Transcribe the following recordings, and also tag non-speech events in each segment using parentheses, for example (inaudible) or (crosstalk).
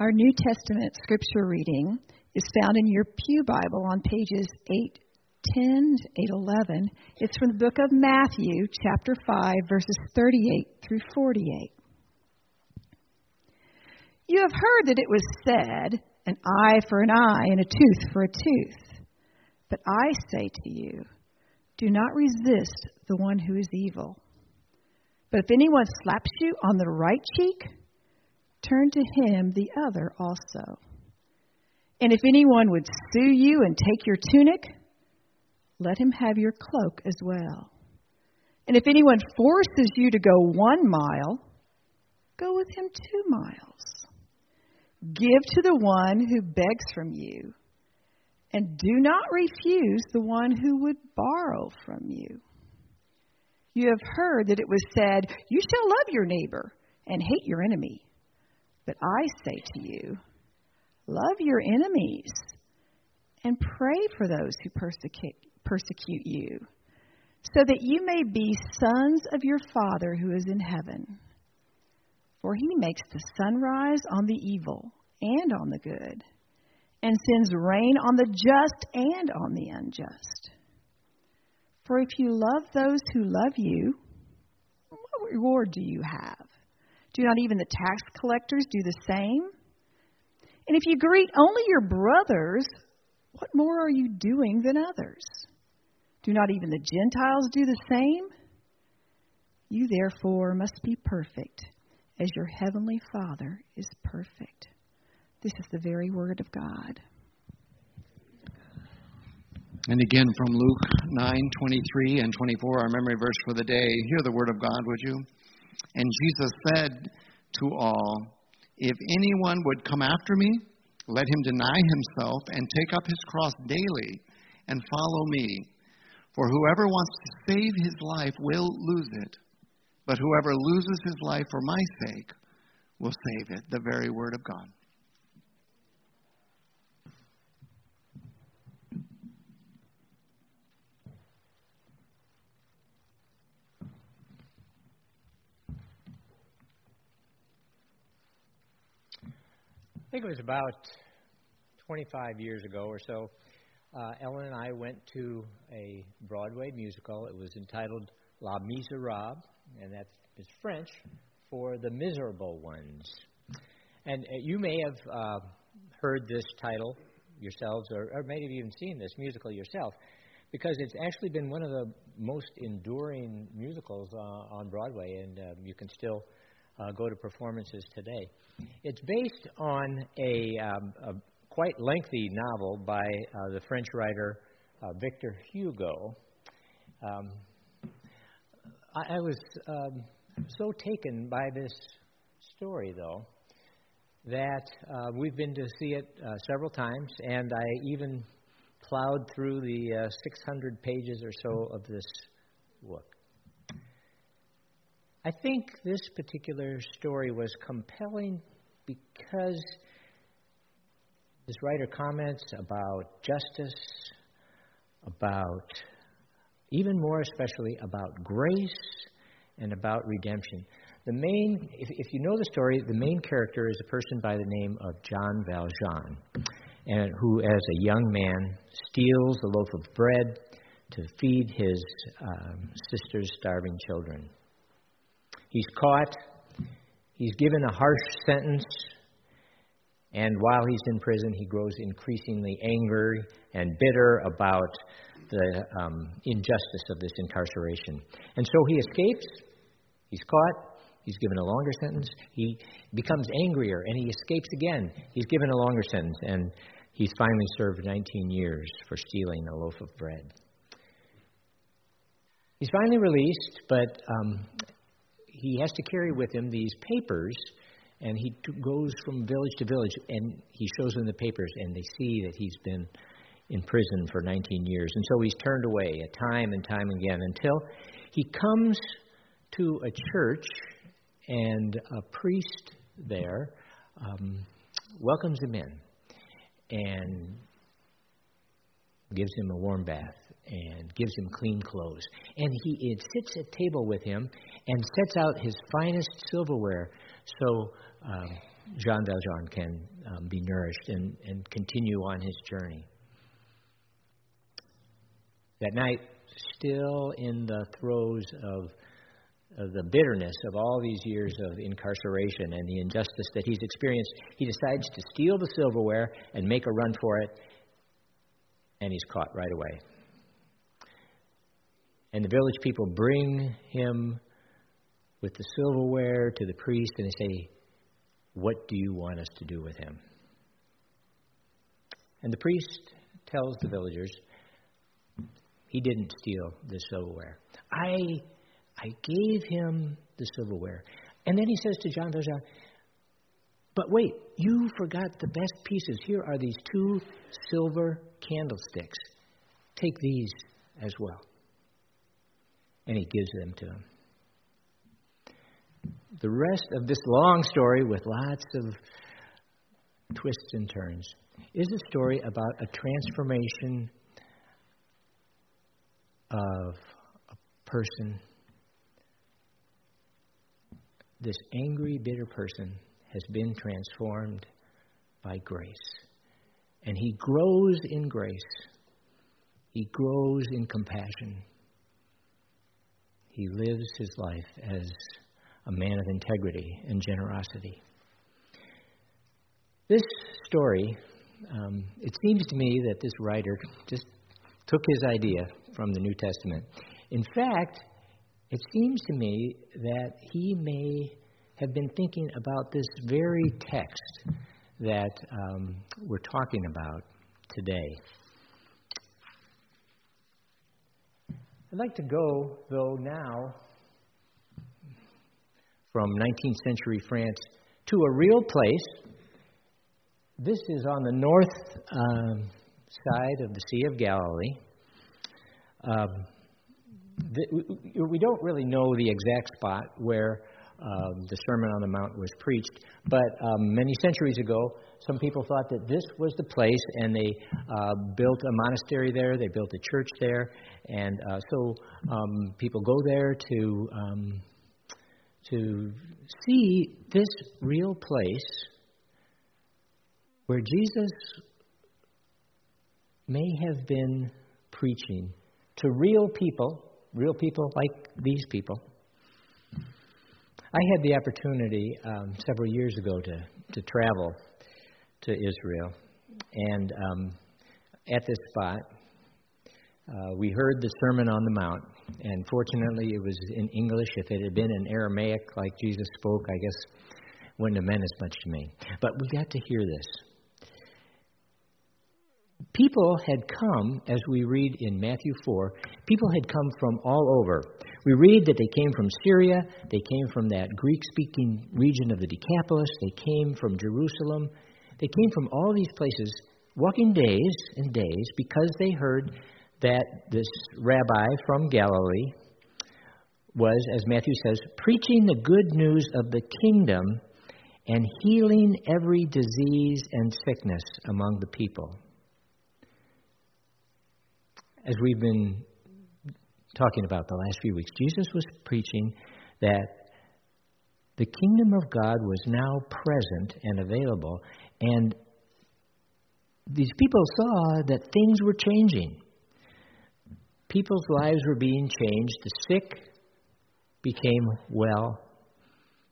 Our New Testament scripture reading is found in your Pew Bible on pages 810 to 811. It's from the book of Matthew, chapter 5, verses 38 through 48. You have heard that it was said, an eye for an eye and a tooth for a tooth. But I say to you, do not resist the one who is evil. But if anyone slaps you on the right cheek, turn to him the other also. And if anyone would sue you and take your tunic, let him have your cloak as well. And if anyone forces you to go one mile, go with him two miles. Give to the one who begs from you, and do not refuse the one who would borrow from you. You have heard that it was said, You shall love your neighbor and hate your enemy. But I say to you, love your enemies and pray for those who persecute, persecute you, so that you may be sons of your Father who is in heaven. For he makes the sun rise on the evil and on the good, and sends rain on the just and on the unjust. For if you love those who love you, what reward do you have? Do not even the tax collectors do the same? And if you greet only your brothers, what more are you doing than others? Do not even the Gentiles do the same? You therefore must be perfect, as your heavenly Father is perfect. This is the very word of God. And again from Luke 9:23 and 24, our memory verse for the day. Hear the word of God, would you? And Jesus said to all, If anyone would come after me, let him deny himself and take up his cross daily and follow me. For whoever wants to save his life will lose it, but whoever loses his life for my sake will save it. The very word of God. I think it was about 25 years ago or so. Uh, Ellen and I went to a Broadway musical. It was entitled Les Miserables, and that is French for the miserable ones. And uh, you may have uh, heard this title yourselves, or, or have even seen this musical yourself, because it's actually been one of the most enduring musicals uh, on Broadway, and um, you can still uh, go to performances today. It's based on a, um, a quite lengthy novel by uh, the French writer uh, Victor Hugo. Um, I, I, was um, so taken by this story, though, that uh, we've been to see it uh, several times, and I even plowed through the uh, 600 pages or so of this book. I think this particular story was compelling because this writer comments about justice, about even more especially about grace and about redemption. The main, if, if you know the story, the main character is a person by the name of John Valjean, and who, as a young man, steals a loaf of bread to feed his um, sister's starving children. He's caught. He's given a harsh sentence. And while he's in prison, he grows increasingly angry and bitter about the um, injustice of this incarceration. And so he escapes. He's caught. He's given a longer sentence. He becomes angrier and he escapes again. He's given a longer sentence. And he's finally served 19 years for stealing a loaf of bread. He's finally released, but um, he has to carry with him these papers, and he goes from village to village, and he shows them the papers, and they see that he's been in prison for 19 years. And so he's turned away time and time again until he comes to a church, and a priest there um, welcomes him in and gives him a warm bath and gives him clean clothes. And he it sits at table with him and sets out his finest silverware so um, Jean Valjean can um, be nourished and, and continue on his journey. That night, still in the throes of, of the bitterness of all these years of incarceration and the injustice that he's experienced, he decides to steal the silverware and make a run for it, and he's caught right away. And the village people bring him with the silverware to the priest, and they say, What do you want us to do with him? And the priest tells the villagers, He didn't steal the silverware. I, I gave him the silverware. And then he says to Jean Valjean, But wait, you forgot the best pieces. Here are these two silver candlesticks. Take these as well. And he gives them to him the rest of this long story with lots of twists and turns is a story about a transformation of a person. This angry, bitter person has been transformed by grace. And he grows in grace, he grows in compassion. He lives his life as a man of integrity and generosity. This story, um, it seems to me that this writer just took his idea from the New Testament. In fact, it seems to me that he may have been thinking about this very text that um, we're talking about today. I'd like to go, though, now from 19th century France to a real place. This is on the north um, side of the Sea of Galilee. Um, the, we don't really know the exact spot where um, the Sermon on the Mount was preached, but um, many centuries ago, some people thought that this was the place, and they uh, built a monastery there. They built a church there, and uh, so um, people go there to um, to see this real place where Jesus may have been preaching to real people, real people like these people. I had the opportunity um, several years ago to, to travel to Israel, and um, at this spot, uh, we heard the Sermon on the Mount, and fortunately it was in English. If it had been in Aramaic like Jesus spoke, I guess wouldn't have meant as much to me. But we got to hear this. People had come, as we read in Matthew 4, people had come from all over. We read that they came from Syria, they came from that Greek speaking region of the Decapolis, they came from Jerusalem, they came from all these places, walking days and days because they heard that this rabbi from Galilee was, as Matthew says, preaching the good news of the kingdom and healing every disease and sickness among the people. As we've been talking about the last few weeks, Jesus was preaching that the kingdom of God was now present and available, and these people saw that things were changing. People's lives were being changed. The sick became well.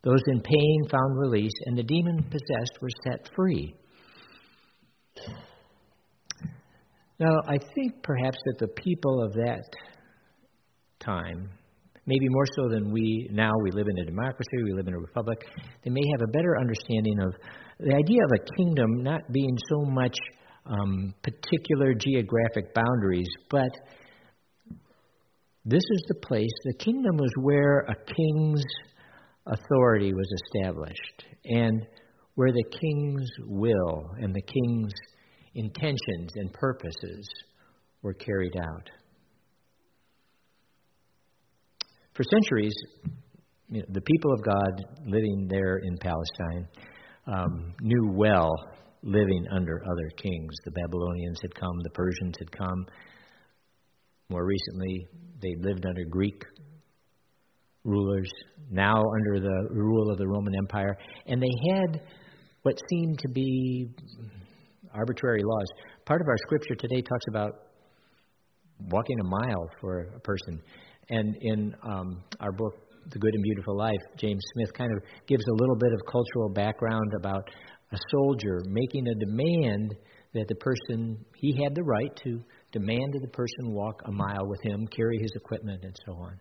Those in pain found release, and the demon possessed were set free. Now, I think perhaps that the people of that time, maybe more so than we now, we live in a democracy, we live in a republic, they may have a better understanding of the idea of a kingdom not being so much um, particular geographic boundaries, but this is the place, the kingdom was where a king's authority was established and where the king's will and the king's intentions and purposes were carried out. For centuries, you know, the people of God living there in Palestine um, knew well living under other kings. The Babylonians had come, the Persians had come, more recently, they lived under Greek rulers, now under the rule of the Roman Empire, and they had what seemed to be arbitrary laws. Part of our scripture today talks about walking a mile for a person. And in um, our book, The Good and Beautiful Life, James Smith kind of gives a little bit of cultural background about a soldier making a demand that the person, he had the right to demand that the person walk a mile with him, carry his equipment, and so on.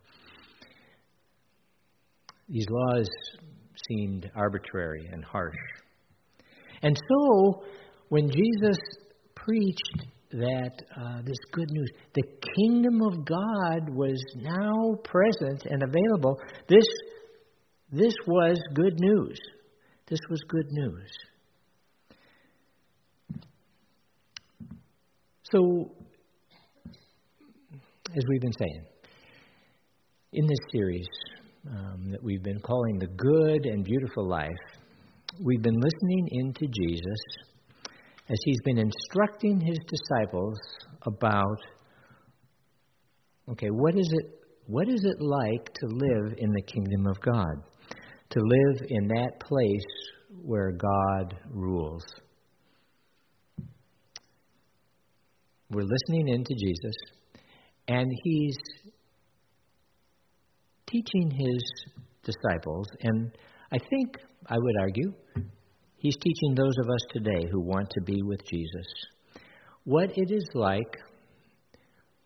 These laws seemed arbitrary and harsh. And so, when Jesus preached that uh, this good news, the kingdom of God was now present and available, this, this was good news. This was good news. So, as we've been saying, in this series um, that we've been calling The Good and Beautiful Life, we've been listening into Jesus as he's been instructing his disciples about okay, what is it what is it like to live in the kingdom of God? To live in that place where God rules. We're listening into Jesus, and he's teaching his disciples, and I think I would argue he's teaching those of us today who want to be with Jesus what it is like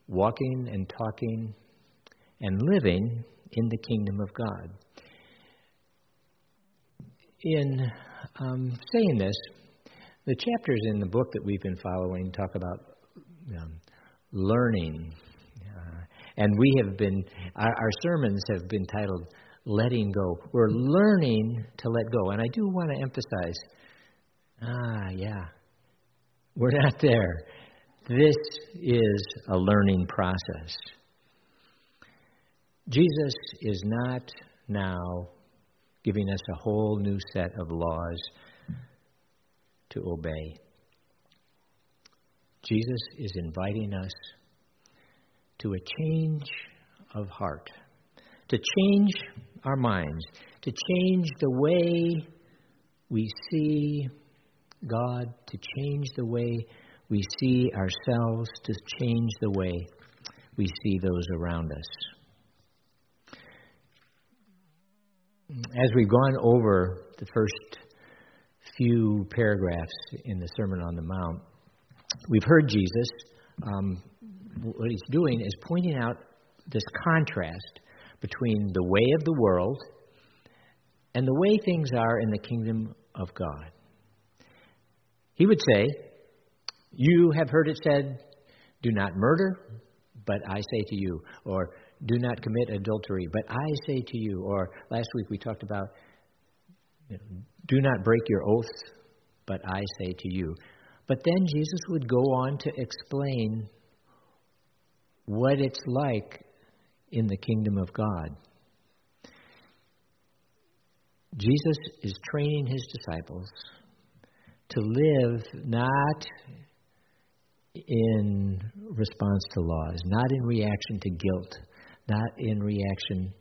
walking and talking and living in the kingdom of God. In um, saying this, the chapters in the book that we've been following talk about um, learning. Uh, and we have been, our, our sermons have been titled Letting Go. We're learning to let go. And I do want to emphasize ah, yeah, we're not there. This is a learning process. Jesus is not now giving us a whole new set of laws to obey. Jesus is inviting us to a change of heart, to change our minds, to change the way we see God, to change the way we see ourselves, to change the way we see those around us. As we've gone over the first few paragraphs in the Sermon on the Mount, We've heard Jesus. Um, what he's doing is pointing out this contrast between the way of the world and the way things are in the kingdom of God. He would say, You have heard it said, Do not murder, but I say to you, or do not commit adultery, but I say to you, or last week we talked about, you know, Do not break your oaths, but I say to you. But then Jesus would go on to explain what it's like in the kingdom of God. Jesus is training his disciples to live not in response to laws, not in reaction to guilt, not in reaction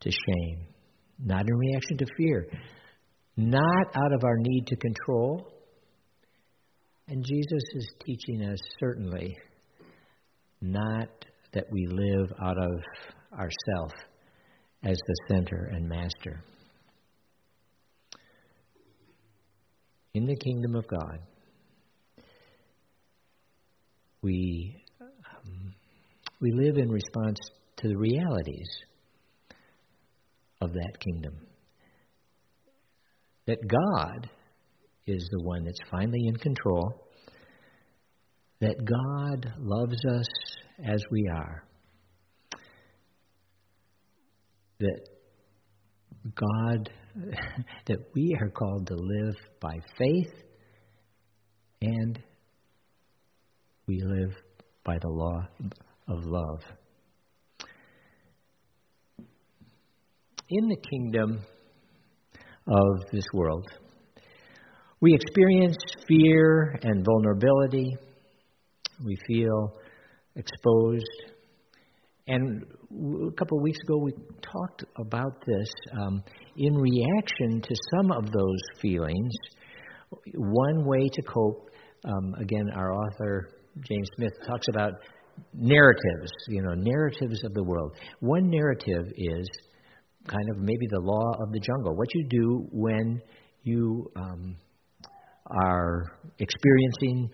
to shame, not in reaction to fear, not out of our need to control, and Jesus is teaching us certainly not that we live out of ourself as the center and master. In the kingdom of God, we, um, we live in response to the realities of that kingdom. That God is the one that's finally in control, that God loves us as we are, that God, (laughs) that we are called to live by faith and we live by the law of love. In the kingdom of this world, we experience fear and vulnerability. We feel exposed And a couple of weeks ago, we talked about this. Um, in reaction to some of those feelings, one way to cope, um, again, our author, James Smith, talks about narratives, you know, narratives of the world. One narrative is kind of maybe the law of the jungle. What you do when you um, are experiencing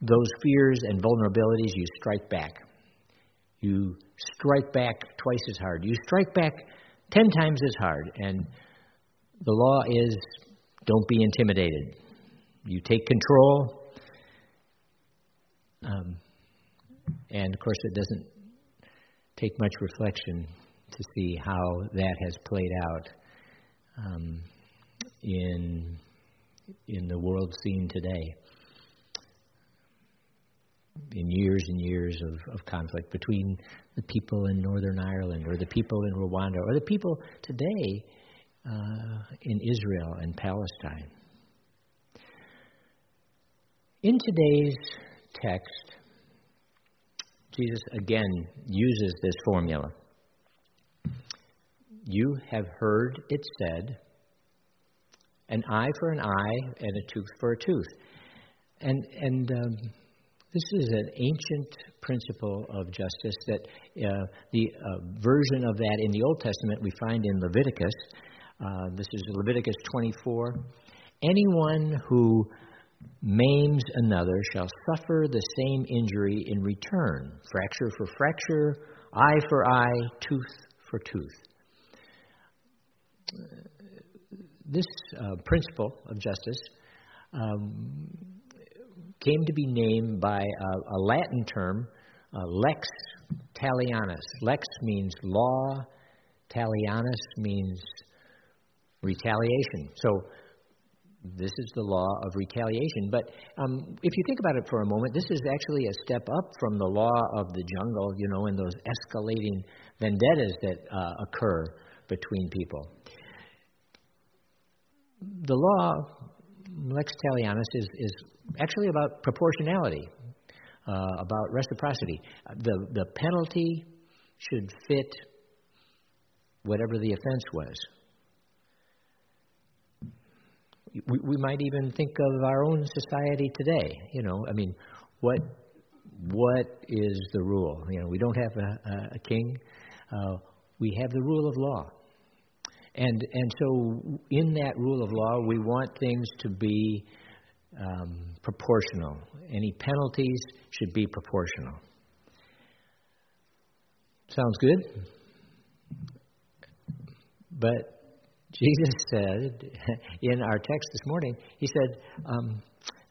those fears and vulnerabilities, you strike back. You strike back twice as hard. You strike back ten times as hard. And the law is don't be intimidated. You take control. Um, and of course, it doesn't take much reflection to see how that has played out um, in in the world scene today. In years and years of, of conflict between the people in Northern Ireland, or the people in Rwanda, or the people today uh, in Israel and Palestine. In today's text, Jesus again uses this formula. You have heard it said, an eye for an eye and a tooth for a tooth. And, and um, this is an ancient principle of justice that uh, the uh, version of that in the Old Testament we find in Leviticus. Uh, this is Leviticus 24. Anyone who maims another shall suffer the same injury in return fracture for fracture, eye for eye, tooth for tooth. This uh, principle of justice um, came to be named by a, a Latin term, uh, lex talionis. Lex means law, talionis means retaliation. So this is the law of retaliation. But um, if you think about it for a moment, this is actually a step up from the law of the jungle, you know, and those escalating vendettas that uh, occur between people. The law, lex talionis, is, is actually about proportionality, uh, about reciprocity. The, the penalty should fit whatever the offense was we, we might even think of our own society today. You know, I mean, what what is the rule? You know, we don't have a, a king. Uh, we have the rule of law, and and so in that rule of law, we want things to be um, proportional. Any penalties should be proportional. Sounds good, but Jesus (laughs) said in our text this morning, he said um,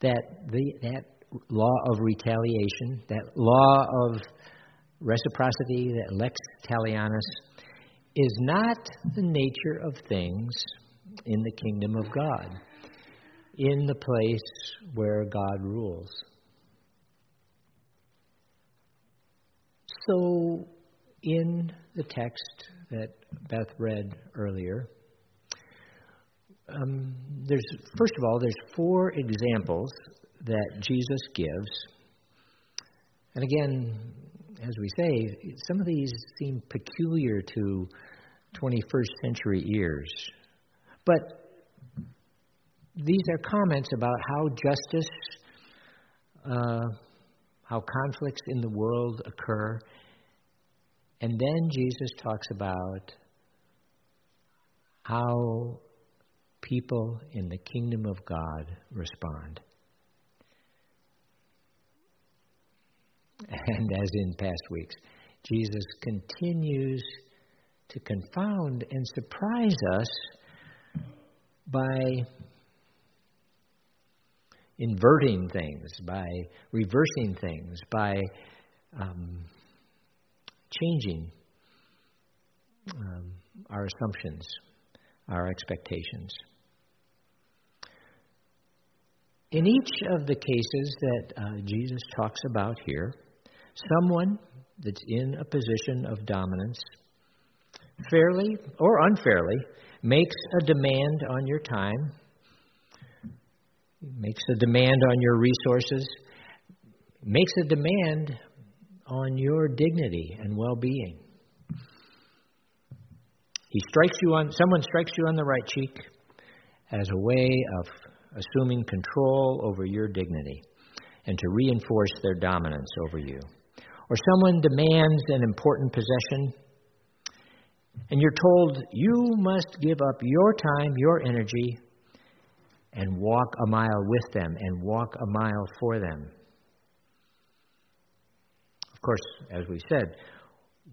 that the, that law of retaliation, that law of reciprocity, that lex talionis, is not the nature of things in the kingdom of God, in the place where God rules. So, in the text that Beth read earlier, um, there's first of all, there's four examples that Jesus gives, and again, as we say, some of these seem peculiar to 21st century ears, but these are comments about how justice, uh, how conflicts in the world occur, and then Jesus talks about how people in the kingdom of God respond. And as in past weeks, Jesus continues to confound and surprise us by inverting things, by reversing things, by um, changing um, our assumptions, our expectations. In each of the cases that uh, Jesus talks about here, someone that's in a position of dominance, fairly or unfairly, makes a demand on your time, makes a demand on your resources, makes a demand on your dignity and well being. He strikes you on someone strikes you on the right cheek as a way of assuming control over your dignity and to reinforce their dominance over you. Or someone demands an important possession and you're told you must give up your time, your energy, and walk a mile with them and walk a mile for them. Of course, as we said,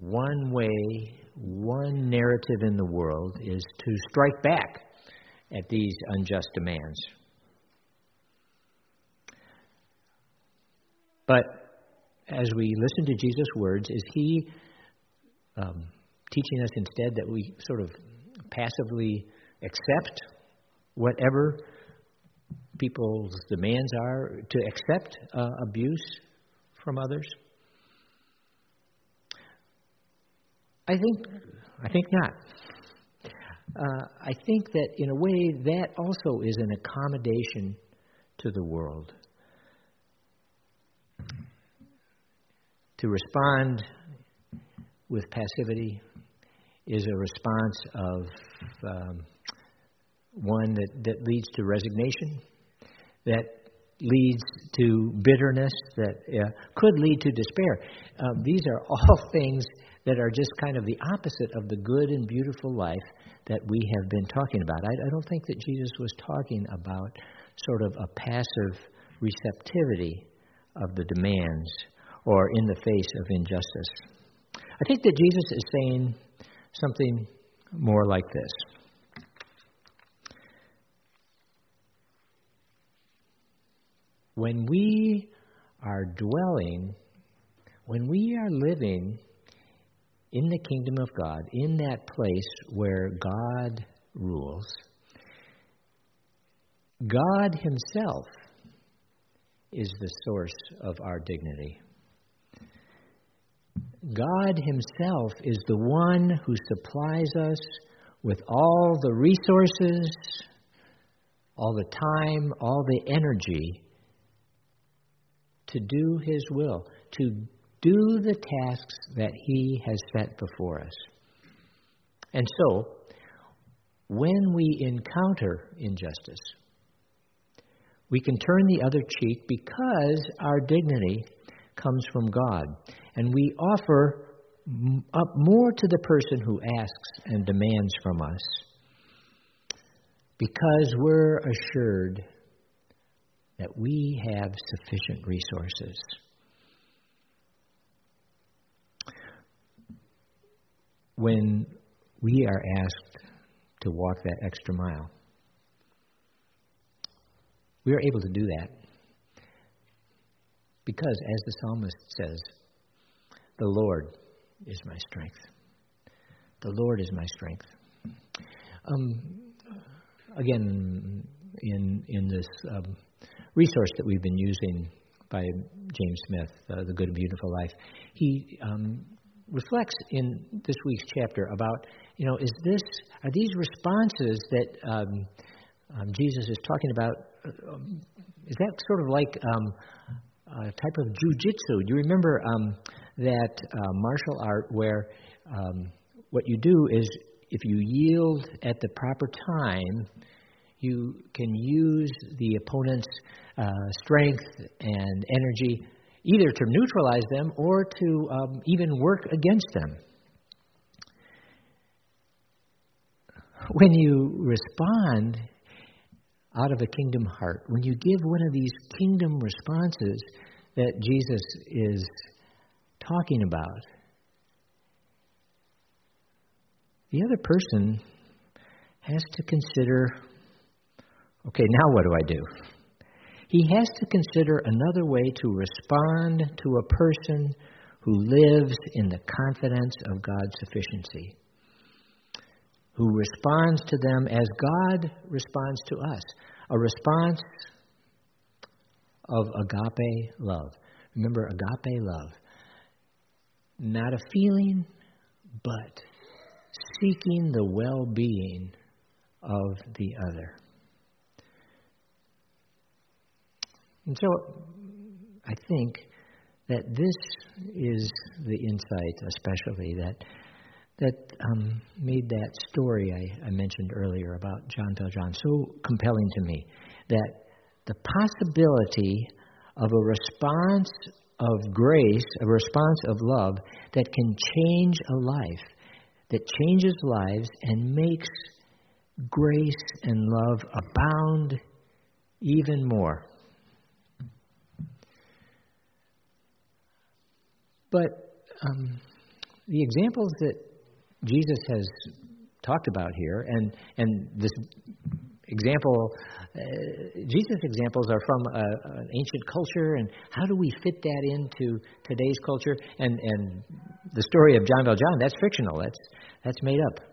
one way, one narrative in the world is to strike back at these unjust demands. But as we listen to Jesus' words, is he um, teaching us instead that we sort of passively accept whatever people's demands are, to accept uh, abuse from others? I think, I think not. Uh, I think that in a way that also is an accommodation to the world. To respond with passivity is a response of um, one that, that leads to resignation, that leads to bitterness, that uh, could lead to despair. Um, these are (laughs) all things that are just kind of the opposite of the good and beautiful life that we have been talking about. I, I don't think that Jesus was talking about sort of a passive receptivity of the demands or in the face of injustice. I think that Jesus is saying something more like this. When we are dwelling, when we are living in the kingdom of God, in that place where God rules, God Himself is the source of our dignity. God Himself is the one who supplies us with all the resources, all the time, all the energy to do His will, to do the tasks that He has set before us. And so, when we encounter injustice, we can turn the other cheek because our dignity comes from God. And we offer up more to the person who asks and demands from us because we're assured that we have sufficient resources. When we are asked to walk that extra mile, we are able to do that because, as the psalmist says, the Lord is my strength. The Lord is my strength. Um, again, in in this um, resource that we've been using by James Smith, uh, The Good and Beautiful Life, he um, reflects in this week's chapter about, you know, is this are these responses that um, um, Jesus is talking about? Uh, um, is that sort of like a type of jujitsu? Do you remember um, that uh, martial art where um, what you do is if you yield at the proper time, you can use the opponent's uh, strength and energy either to neutralize them or to um, even work against them. When you respond out of a kingdom heart, when you give one of these kingdom responses that Jesus is talking about, the other person has to consider okay, now what do I do? He has to consider another way to respond to a person who lives in the confidence of God's sufficiency, who responds to them as God responds to us a response of agape love. Remember, agape love. Not a feeling, but seeking the well being of the other. And so I think that this is the insight, especially that that um, made that story I, I mentioned earlier about John Valjean so compelling to me. That the possibility of a response of grace, a response of love that can change a life, that changes lives and makes grace and love abound even more. But um, the examples that Jesus has talked about here, and and this example, uh, Jesus' examples are from a, an ancient culture, and how do we fit that into today's culture? And and the story of John Valjean, that's fictional. That's that's made up.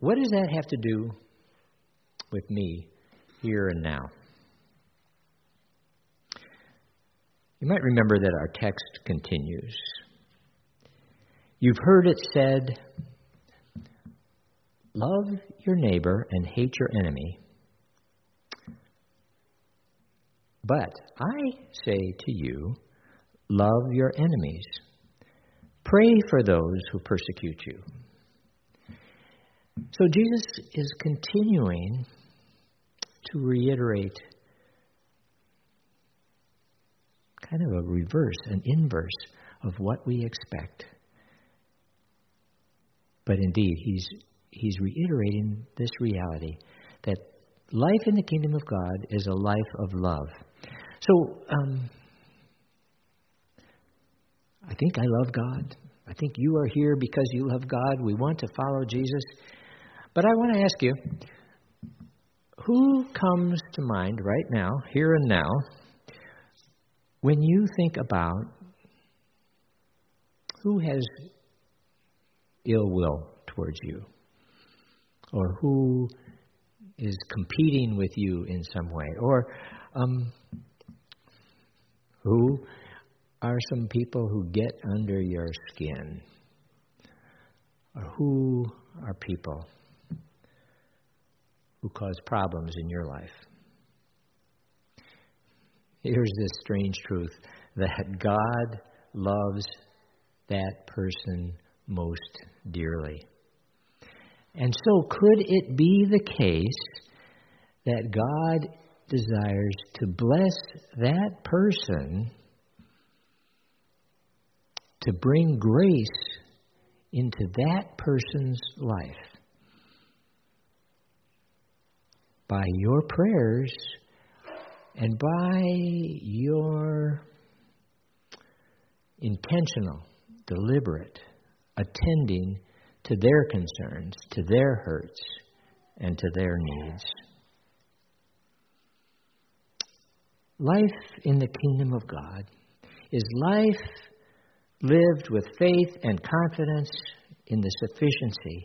What does that have to do with me here and now? You might remember that our text continues. You've heard it said, Love your neighbor and hate your enemy. But I say to you, love your enemies. Pray for those who persecute you. So Jesus is continuing to reiterate kind of a reverse, an inverse of what we expect. But indeed, he's, he's reiterating this reality that life in the kingdom of God is a life of love. So, um, I think I love God. I think you are here because you love God. We want to follow Jesus. But I want to ask you who comes to mind right now, here and now, when you think about who has ill will towards you, or who is competing with you in some way, or um, who are some people who get under your skin, or who are people who cause problems in your life. Here's this strange truth that God loves that person most dearly. And so, could it be the case that God desires to bless that person to bring grace into that person's life? By your prayers and by your intentional, deliberate attending to their concerns, to their hurts, and to their needs. Life in the kingdom of God is life lived with faith and confidence in the sufficiency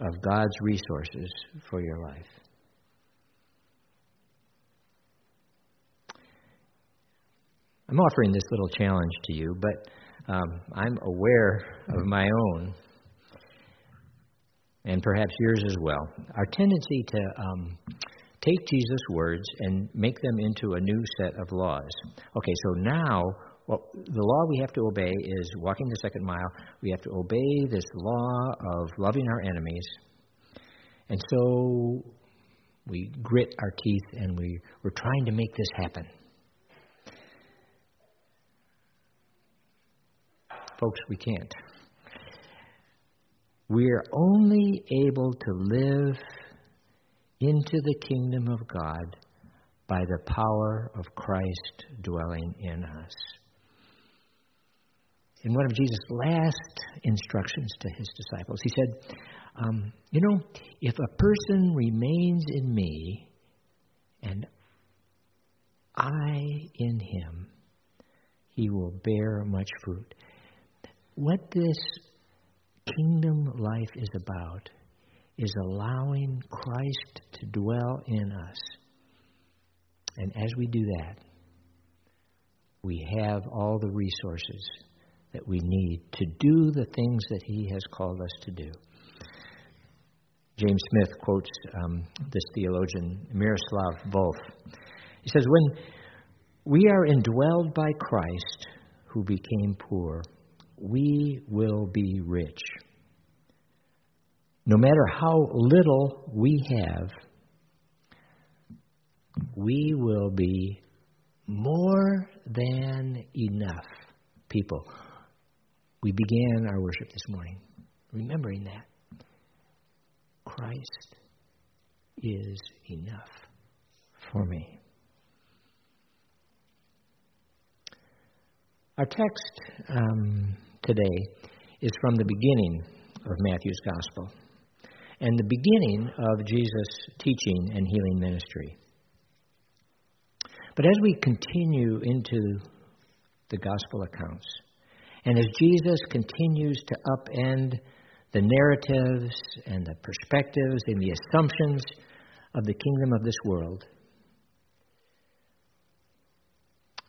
of God's resources for your life. I'm offering this little challenge to you, but um, I'm aware of my own, and perhaps yours as well. Our tendency to um, take Jesus' words and make them into a new set of laws. Okay, so now well, the law we have to obey is walking the second mile. We have to obey this law of loving our enemies. And so we grit our teeth and we, we're trying to make this happen. Folks, we can't. We're only able to live into the kingdom of God by the power of Christ dwelling in us. In one of Jesus' last instructions to his disciples, he said, um, You know, if a person remains in me and I in him, he will bear much fruit what this kingdom life is about is allowing Christ to dwell in us. And as we do that, we have all the resources that we need to do the things that He has called us to do. James Smith quotes um, this theologian, Miroslav Volf. He says, When we are indwelled by Christ, who became poor, we will be rich. No matter how little we have, we will be more than enough people. We began our worship this morning remembering that. Christ is enough for me. Our text um, today is from the beginning of Matthew's Gospel and the beginning of Jesus' teaching and healing ministry. But as we continue into the Gospel accounts, and as Jesus continues to upend the narratives and the perspectives and the assumptions of the kingdom of this world,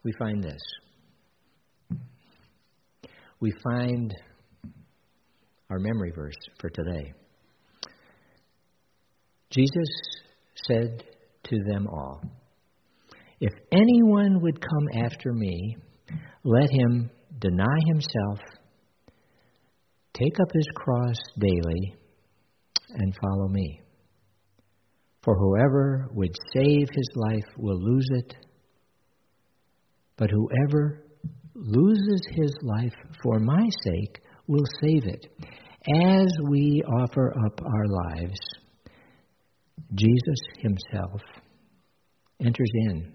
we find this. We find our memory verse for today. Jesus said to them all, If anyone would come after me, let him deny himself, take up his cross daily, and follow me. For whoever would save his life will lose it, but whoever loses his life for my sake will save it. As we offer up our lives, Jesus himself enters in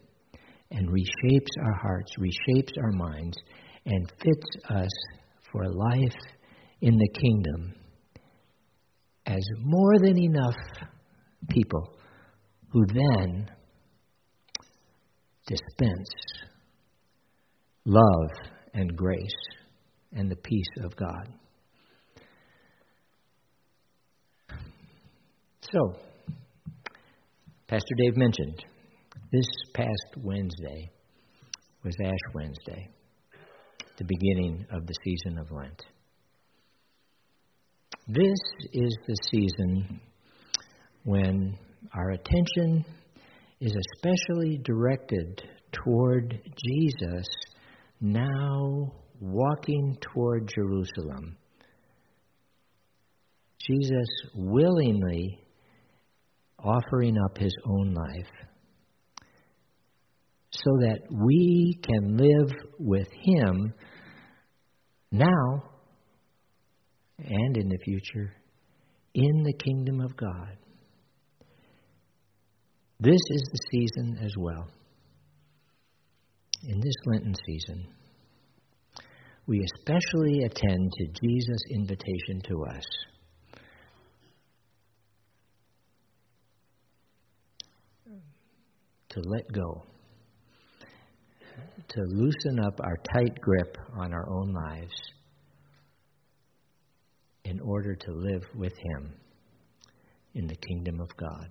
and reshapes our hearts, reshapes our minds, and fits us for life in the kingdom as more than enough people who then dispense love and grace and the peace of God. So, Pastor Dave mentioned this past Wednesday was Ash Wednesday the beginning of the season of Lent. This is the season when our attention is especially directed toward Jesus now walking toward Jerusalem. Jesus willingly offering up his own life so that we can live with Him now and in the future in the kingdom of God. This is the season as well. In this Lenten season, we especially attend to Jesus' invitation to us. To let go to loosen up our tight grip on our own lives in order to live with Him in the kingdom of God.